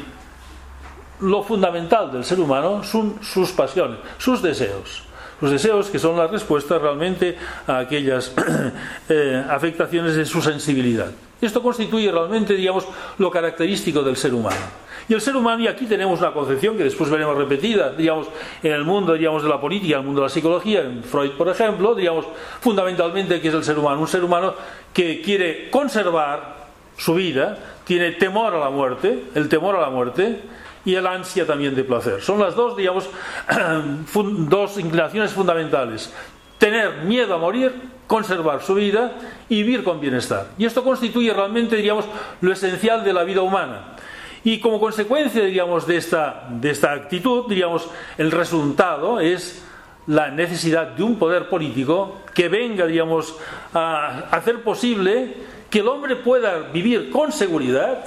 lo fundamental del ser humano son sus pasiones, sus deseos. Sus deseos que son la respuesta realmente a aquellas eh, afectaciones de su sensibilidad. Esto constituye realmente, digamos, lo característico del ser humano. Y el ser humano, y aquí tenemos una concepción que después veremos repetida, digamos, en el mundo, digamos, de la política, en el mundo de la psicología, en Freud, por ejemplo, digamos, fundamentalmente, ¿qué es el ser humano? Un ser humano que quiere conservar su vida, tiene temor a la muerte, el temor a la muerte, y el ansia también de placer. Son las dos, digamos, dos inclinaciones fundamentales. Tener miedo a morir, conservar su vida y vivir con bienestar. Y esto constituye realmente, diríamos, lo esencial de la vida humana. Y como consecuencia, de esta, de esta actitud, diríamos, el resultado es la necesidad de un poder político que venga, digamos, a hacer posible que el hombre pueda vivir con seguridad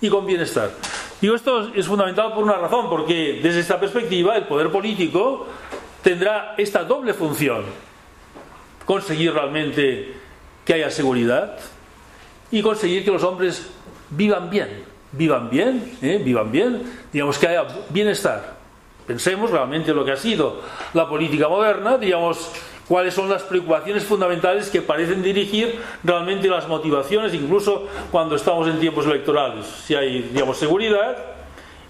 y con bienestar. Digo, esto es fundamental por una razón, porque desde esta perspectiva el poder político tendrá esta doble función. Conseguir realmente que haya seguridad y conseguir que los hombres vivan bien vivan bien, ¿eh? vivan bien, digamos que haya bienestar. Pensemos realmente lo que ha sido la política moderna, digamos, cuáles son las preocupaciones fundamentales que parecen dirigir realmente las motivaciones, incluso cuando estamos en tiempos electorales. Si hay, digamos, seguridad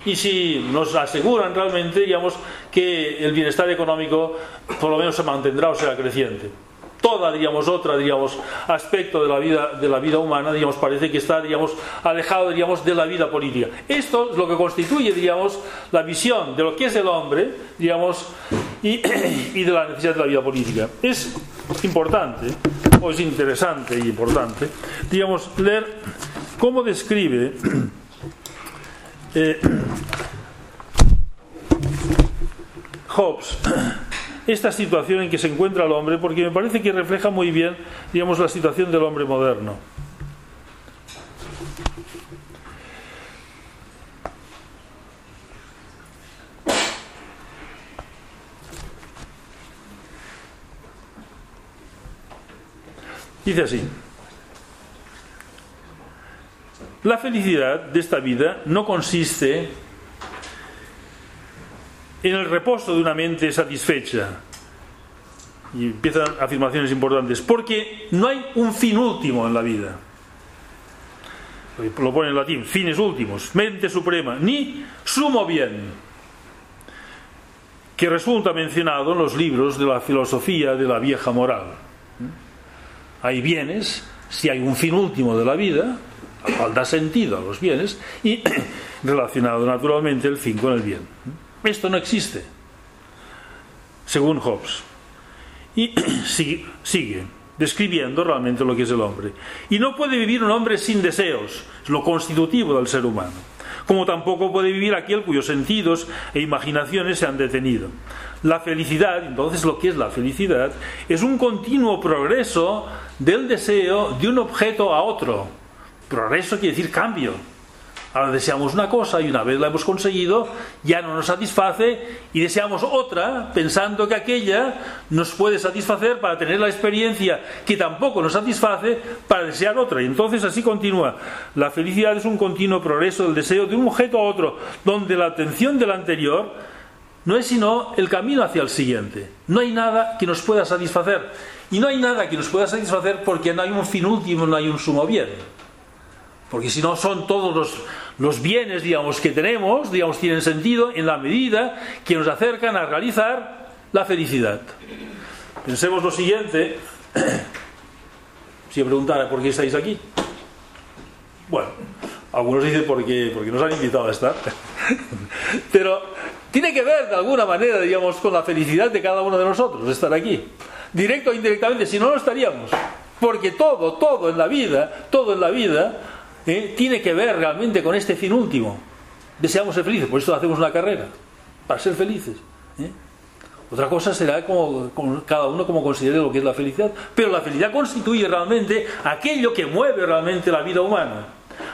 y si nos aseguran realmente, digamos, que el bienestar económico por lo menos se mantendrá o será creciente toda, digamos, otra, digamos, aspecto de la vida, de la vida humana, digamos, parece que está, digamos, alejado, digamos, de la vida política. Esto es lo que constituye, digamos, la visión de lo que es el hombre, digamos, y, y de la necesidad de la vida política. Es importante, o es interesante y importante, digamos, leer cómo describe eh, Hobbes esta situación en que se encuentra el hombre, porque me parece que refleja muy bien, digamos, la situación del hombre moderno. Dice así, la felicidad de esta vida no consiste en el reposo de una mente satisfecha. Y empiezan afirmaciones importantes, porque no hay un fin último en la vida. Lo pone en latín, fines últimos, mente suprema, ni sumo bien, que resulta mencionado en los libros de la filosofía de la vieja moral. hay bienes, si hay un fin último de la vida, da sentido a los bienes, y relacionado naturalmente el fin con el bien. Esto no existe, según Hobbes. Y sigue, describiendo realmente lo que es el hombre. Y no puede vivir un hombre sin deseos, es lo constitutivo del ser humano. Como tampoco puede vivir aquel cuyos sentidos e imaginaciones se han detenido. La felicidad, entonces lo que es la felicidad, es un continuo progreso del deseo de un objeto a otro. Progreso quiere decir cambio. Ahora deseamos una cosa y una vez la hemos conseguido, ya no nos satisface y deseamos otra pensando que aquella nos puede satisfacer para tener la experiencia que tampoco nos satisface para desear otra. Y entonces así continúa. La felicidad es un continuo progreso del deseo de un objeto a otro, donde la atención del anterior no es sino el camino hacia el siguiente. No hay nada que nos pueda satisfacer. Y no hay nada que nos pueda satisfacer porque no hay un fin último, no hay un sumo bien. Porque si no son todos los, los bienes, digamos, que tenemos, digamos, tienen sentido en la medida que nos acercan a realizar la felicidad. Pensemos lo siguiente. Si yo preguntara por qué estáis aquí. Bueno, algunos dicen porque, porque nos han invitado a estar. Pero tiene que ver de alguna manera, digamos, con la felicidad de cada uno de nosotros estar aquí. Directo o indirectamente, si no, no estaríamos. Porque todo, todo en la vida, todo en la vida, eh, tiene que ver realmente con este fin último. Deseamos ser felices, por eso hacemos una carrera, para ser felices. ¿eh? Otra cosa será como, cada uno como considere lo que es la felicidad. Pero la felicidad constituye realmente aquello que mueve realmente la vida humana.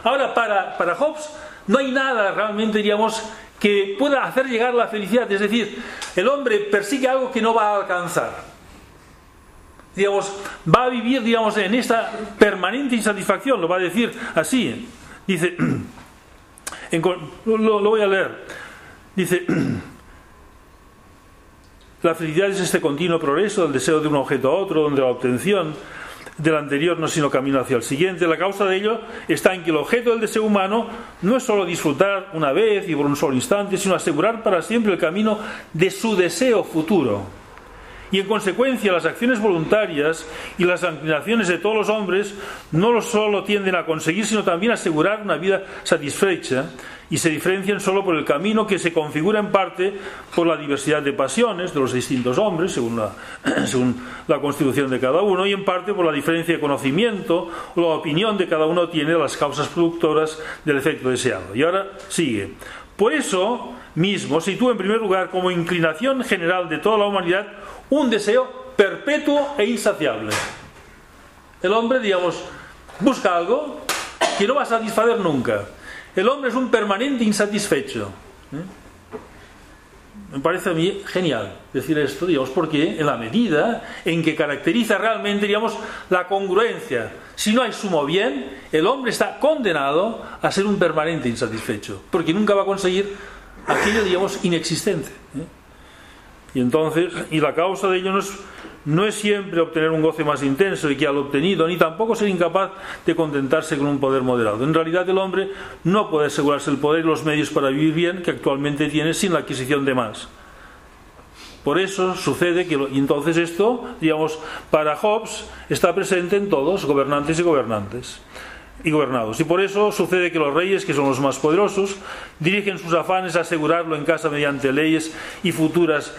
Ahora, para, para Hobbes, no hay nada realmente, diríamos, que pueda hacer llegar la felicidad. Es decir, el hombre persigue algo que no va a alcanzar. Digamos, va a vivir, digamos, en esta permanente insatisfacción, lo va a decir así. Dice, lo, lo voy a leer. Dice, la felicidad es este continuo progreso del deseo de un objeto a otro, donde la obtención del anterior no sino camino hacia el siguiente. La causa de ello está en que el objeto del deseo humano no es solo disfrutar una vez y por un solo instante, sino asegurar para siempre el camino de su deseo futuro. Y en consecuencia las acciones voluntarias y las inclinaciones de todos los hombres no solo tienden a conseguir, sino también a asegurar una vida satisfecha y se diferencian solo por el camino que se configura en parte por la diversidad de pasiones de los distintos hombres, según la, según la constitución de cada uno, y en parte por la diferencia de conocimiento o la opinión de cada uno tiene de las causas productoras del efecto deseado. Y ahora sigue. Por eso mismo sitúa en primer lugar como inclinación general de toda la humanidad un deseo perpetuo e insaciable. El hombre, digamos, busca algo que no va a satisfacer nunca el hombre es un permanente insatisfecho. ¿eh? Me parece a mí genial decir esto, digamos, porque en la medida en que caracteriza realmente, digamos, la congruencia, si no hay sumo bien, el hombre está condenado a ser un permanente insatisfecho, porque nunca va a conseguir aquello, digamos, inexistente. ¿eh? Y entonces, y la causa de ello no es no es siempre obtener un goce más intenso y que al obtenido, ni tampoco ser incapaz de contentarse con un poder moderado. En realidad el hombre no puede asegurarse el poder y los medios para vivir bien que actualmente tiene sin la adquisición de más. Por eso sucede que, y entonces esto, digamos, para Hobbes está presente en todos, gobernantes y gobernantes y gobernados. Y por eso sucede que los reyes, que son los más poderosos, dirigen sus afanes a asegurarlo en casa mediante leyes y futuras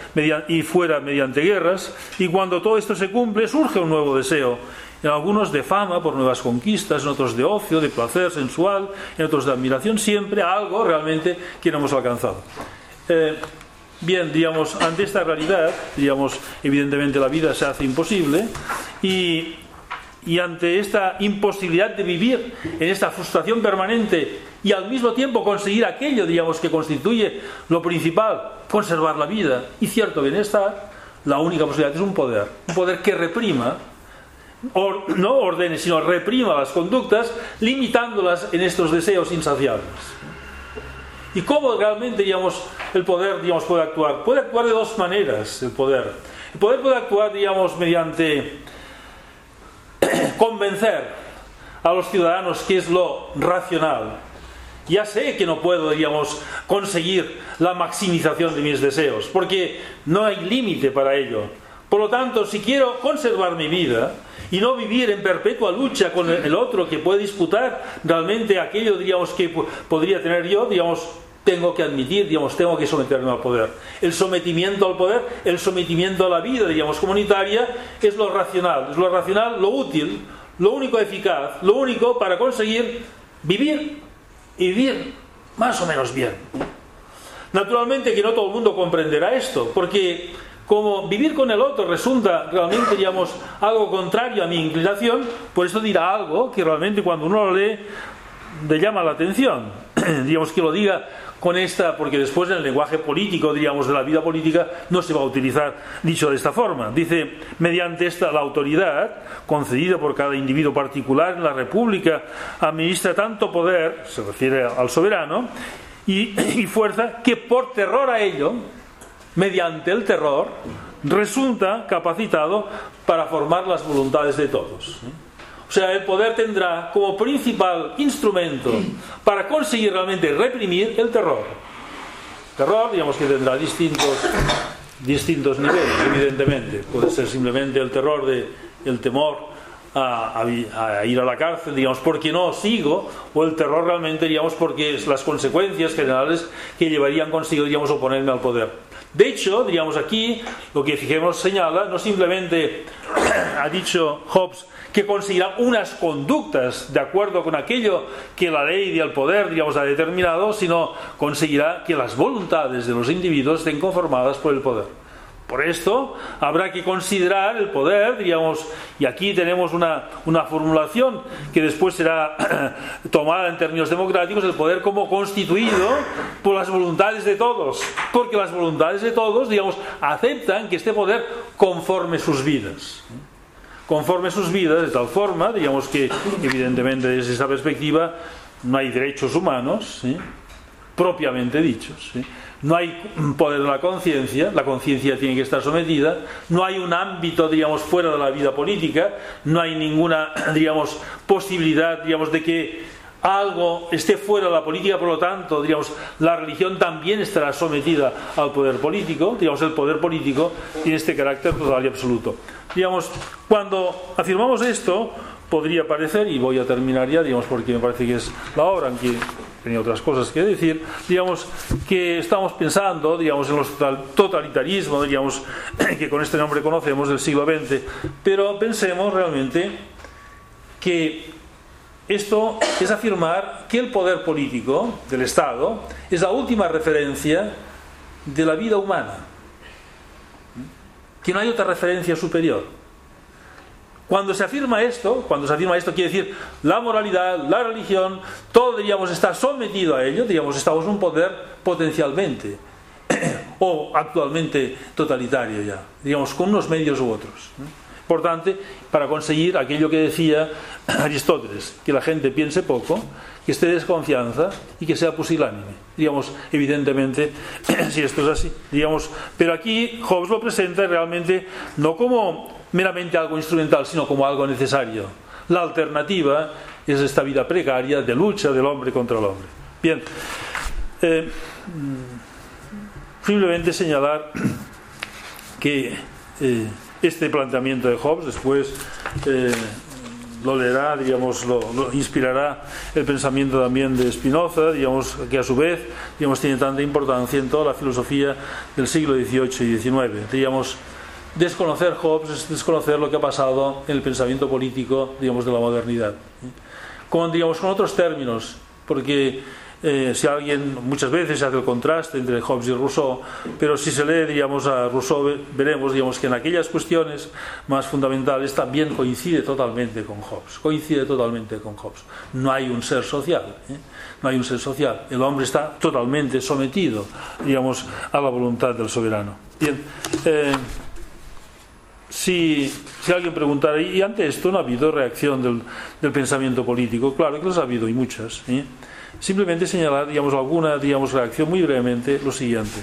y fuera mediante guerras, y cuando todo esto se cumple surge un nuevo deseo, en algunos de fama por nuevas conquistas, en otros de ocio, de placer sensual, en otros de admiración, siempre algo realmente que no hemos alcanzado. Eh, bien, digamos, ante esta realidad, digamos, evidentemente la vida se hace imposible y y ante esta imposibilidad de vivir en esta frustración permanente y al mismo tiempo conseguir aquello, digamos, que constituye lo principal, conservar la vida y cierto bienestar, la única posibilidad es un poder, un poder que reprima, no ordene, sino reprima las conductas, limitándolas en estos deseos insaciables. ¿Y cómo realmente, digamos, el poder, digamos, puede actuar? Puede actuar de dos maneras, el poder. El poder puede actuar, digamos, mediante convencer a los ciudadanos que es lo racional. Ya sé que no puedo, digamos, conseguir la maximización de mis deseos, porque no hay límite para ello. Por lo tanto, si quiero conservar mi vida y no vivir en perpetua lucha con el otro que puede disputar realmente aquello, diríamos, que podría tener yo, digamos, tengo que admitir, digamos, tengo que someterme al poder. El sometimiento al poder, el sometimiento a la vida, digamos, comunitaria, es lo racional, es lo racional, lo útil, lo único eficaz, lo único para conseguir vivir y vivir más o menos bien. Naturalmente que no todo el mundo comprenderá esto, porque como vivir con el otro resulta realmente, digamos, algo contrario a mi inclinación, por eso dirá algo que realmente cuando uno lo lee le llama la atención. digamos que lo diga con esta, porque después en el lenguaje político, diríamos, de la vida política, no se va a utilizar dicho de esta forma. Dice, mediante esta, la autoridad concedida por cada individuo particular en la República administra tanto poder, se refiere al soberano, y, fuerza que por terror a ello, mediante el terror, resulta capacitado para formar las voluntades de todos. O sea, el poder tendrá como principal instrumento para conseguir realmente reprimir el terror. Terror, digamos que tendrá distintos, distintos niveles, evidentemente. Puede ser simplemente el terror de el temor a, a, ir a la cárcel, digamos, porque no sigo, o el terror realmente, digamos, porque es las consecuencias generales que llevarían consigo, digamos, oponerme al poder. De hecho, digamos aquí, lo que fijemos señala, no simplemente ha dicho Hobbes que conseguirá unas conductas de acuerdo con aquello que la ley y el poder, digamos, ha determinado, sino conseguirá que las voluntades de los individuos estén conformadas por el poder. Por esto habrá que considerar el poder, digamos, y aquí tenemos una, una formulación que después será tomada en términos democráticos, el poder como constituido por las voluntades de todos, porque las voluntades de todos, digamos, aceptan que este poder conforme sus vidas conforme sus vidas, de tal forma, digamos que evidentemente desde esa perspectiva no hay derechos humanos, propiamente dichos. No hay poder de la conciencia, la conciencia tiene que estar sometida, no hay un ámbito, digamos, fuera de la vida política, no hay ninguna, digamos, posibilidad, digamos, de que algo esté fuera de la política, por lo tanto, digamos, la religión también estará sometida al poder político, digamos, el poder político tiene este carácter total y absoluto. Digamos, cuando afirmamos esto, podría parecer, y voy a terminar ya, digamos, porque me parece que es la hora, aunque tenía otras cosas que decir, digamos, que estamos pensando, digamos, en los totalitarismos, digamos, que con este nombre conocemos del siglo XX, pero pensemos realmente que esto es afirmar que el poder político del Estado es la última referencia de la vida humana, que no hay otra referencia superior. Cuando se afirma esto, cuando se afirma esto quiere decir la moralidad, la religión, todo diríamos está sometido a ello, digamos estamos un poder potencialmente o actualmente totalitario ya, digamos con unos medios u otros importante para conseguir aquello que decía Aristóteles, que la gente piense poco, que esté desconfianza y que sea pusilánime. Digamos, evidentemente, si esto es así. Digamos, pero aquí Hobbes lo presenta realmente no como meramente algo instrumental, sino como algo necesario. La alternativa es esta vida precaria de lucha del hombre contra el hombre. Bien, eh, simplemente señalar que eh, este planteamiento de Hobbes, después eh, lo leerá, digamos, lo, inspirará el pensamiento también de Spinoza, digamos, que a su vez digamos, tiene tanta importancia en toda la filosofía del siglo XVIII y XIX. Digamos, desconocer Hobbes es desconocer lo que ha pasado en el pensamiento político digamos, de la modernidad. Con, digamos, con otros términos, porque eh, si alguien muchas veces hace el contraste entre Hobbes y Rousseau, pero si se lee digamos, a Rousseau veremos digamos, que en aquellas cuestiones más fundamentales también coincide totalmente con Hobbes, coincide totalmente con Hobbes. No hay un ser social, ¿eh? no hay un ser social. El hombre está totalmente sometido digamos, a la voluntad del soberano. Bien, eh, si, si, alguien preguntara, y ante esto no ha habido reacción del, del pensamiento político, claro que los ha habido y muchas. ¿eh? Simplemente señalar, digamos, alguna digamos, reacción muy brevemente, lo siguiente.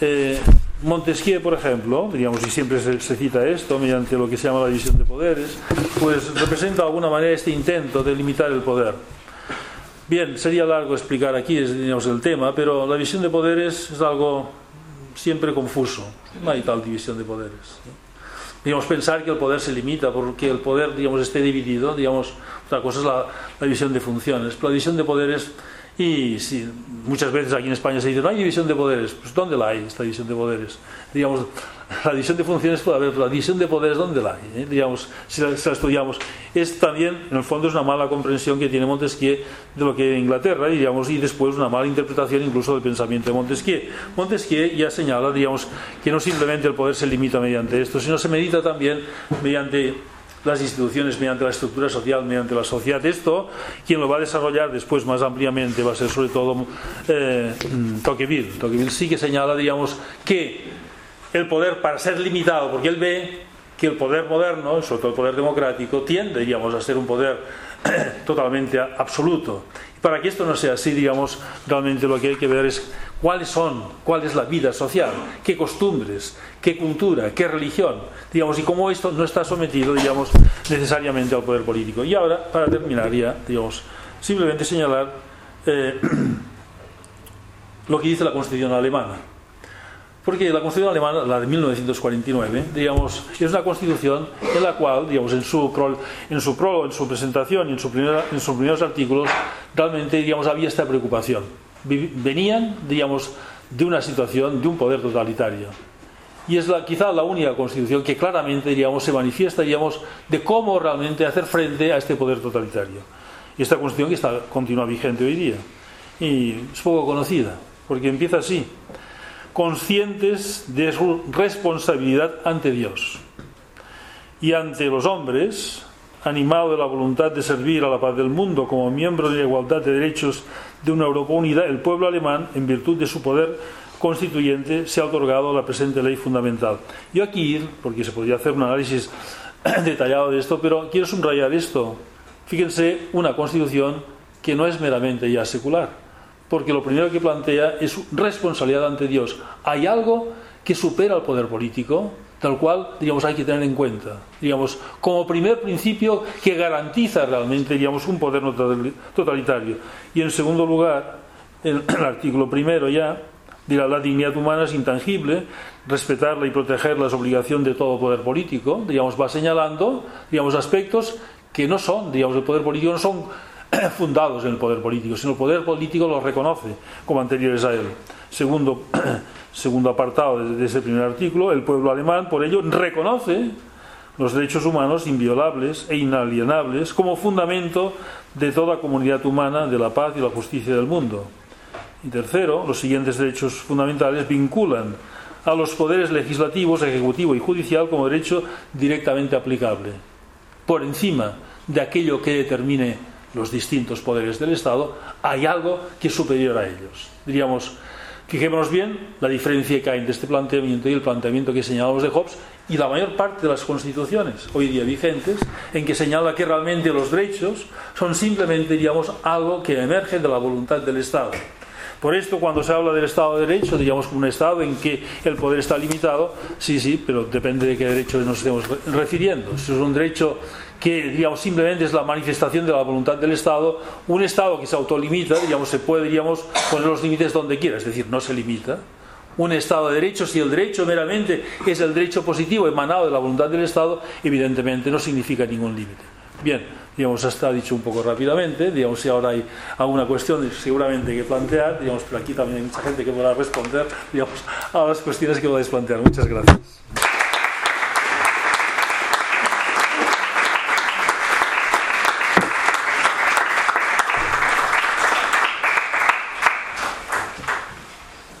Eh, Montesquieu, por ejemplo, digamos, y siempre se, cita esto mediante lo que se llama la división de poderes, pues representa de alguna manera este intento de limitar el poder. Bien, sería largo explicar aquí digamos, el tema, pero la división de poderes es algo siempre confuso. No hay tal división de poderes. Digamos, pensar que el poder se limita porque el poder, digamos, esté dividido, digamos, otra cosa es la, división de funciones, la división de poderes y si muchas veces aquí en España se dice no hay división de poderes, pues ¿dónde la hay esta división de poderes? Digamos, la división de funciones puede haber, pero la división de poderes ¿dónde la hay? Eh? Digamos, si la, si la, estudiamos, es también, en el fondo es una mala comprensión que tiene Montesquieu de lo que es Inglaterra y, digamos, y después una mala interpretación incluso del pensamiento de Montesquieu. Montesquieu ya señala, digamos, que no simplemente el poder se limita mediante esto, sino se medita también mediante las instituciones mediante la estructura social, mediante la sociedad. Esto, quien lo va a desarrollar después más ampliamente va a ser sobre todo eh, Tocqueville. Tocqueville sí que señala, digamos, que el poder para ser limitado, porque él ve que el poder moderno, sobre todo el poder democrático, tiende, digamos, a ser un poder totalmente absoluto. Y para que esto no sea así, digamos, realmente lo que hay que ver es cuáles son, cuál es la vida social, qué costumbres, qué cultura, qué religión, digamos, y cómo esto no está sometido, digamos, necesariamente al poder político. Y ahora, para terminar ya, digamos, simplemente señalar eh, lo que dice la Constitución alemana. Porque la Constitución alemana, la de 1949, digamos, es una constitución en la cual, digamos, en su, en su prólogo, en su presentación y en, su primera, en sus primeros artículos, realmente, digamos, había esta preocupación. Venían, digamos, de una situación de un poder totalitario y es la, quizá la única constitución que claramente diríamos, se manifiesta diríamos, de cómo realmente hacer frente a este poder totalitario. Y esta constitución está, continúa vigente hoy día. Y es poco conocida, porque empieza así. Conscientes de su responsabilidad ante Dios y ante los hombres, animado de la voluntad de servir a la paz del mundo como miembro de la igualdad de derechos de una Europa unida, el pueblo alemán, en virtud de su poder constituyente se ha otorgado la presente ley fundamental. Yo aquí, porque se podría hacer un análisis detallado de esto, pero quiero subrayar esto. Fíjense, una constitución que no es meramente ya secular, porque lo primero que plantea es responsabilidad ante Dios. Hay algo que supera al poder político, tal cual, digamos, hay que tener en cuenta. Digamos, como primer principio que garantiza realmente, digamos, un poder totalitario. Y en segundo lugar, el, el artículo primero ya, Dirá, la dignidad humana es intangible, respetarla y protegerla es obligación de todo poder político. Digamos, va señalando digamos, aspectos que no son, digamos, el poder político no son fundados en el poder político, sino el poder político los reconoce como anteriores a él. Segundo, segundo apartado de ese primer artículo, el pueblo alemán, por ello, reconoce los derechos humanos inviolables e inalienables como fundamento de toda comunidad humana, de la paz y la justicia del mundo. Y tercero, los siguientes derechos fundamentales vinculan a los poderes legislativos, ejecutivo y judicial como derecho directamente aplicable, por encima de aquello que determine los distintos poderes del Estado, hay algo que es superior a ellos. Diríamos, fijémonos bien la diferencia que hay entre este planteamiento y el planteamiento que señalamos de Hobbes y la mayor parte de las constituciones hoy día vigentes, en que señala que realmente los derechos son simplemente, diríamos, algo que emerge de la voluntad del Estado por esto, cuando se habla del Estado de Derecho, digamos un Estado en que el poder está limitado, sí, sí, pero depende de qué derecho nos estemos refiriendo. Si es un derecho que digamos, simplemente es la manifestación de la voluntad del Estado, un Estado que se autolimita, digamos, se puede digamos, poner los límites donde quiera, es decir, no se limita. Un Estado de Derecho, si el derecho meramente es el derecho positivo emanado de la voluntad del Estado, evidentemente no significa ningún límite. Bien, digamos, está dicho un poco rápidamente, digamos, si ahora hay alguna cuestión seguramente que plantear, digamos, pero aquí también hay mucha gente que podrá responder, digamos, a las cuestiones que podáis plantear. Muchas gracias.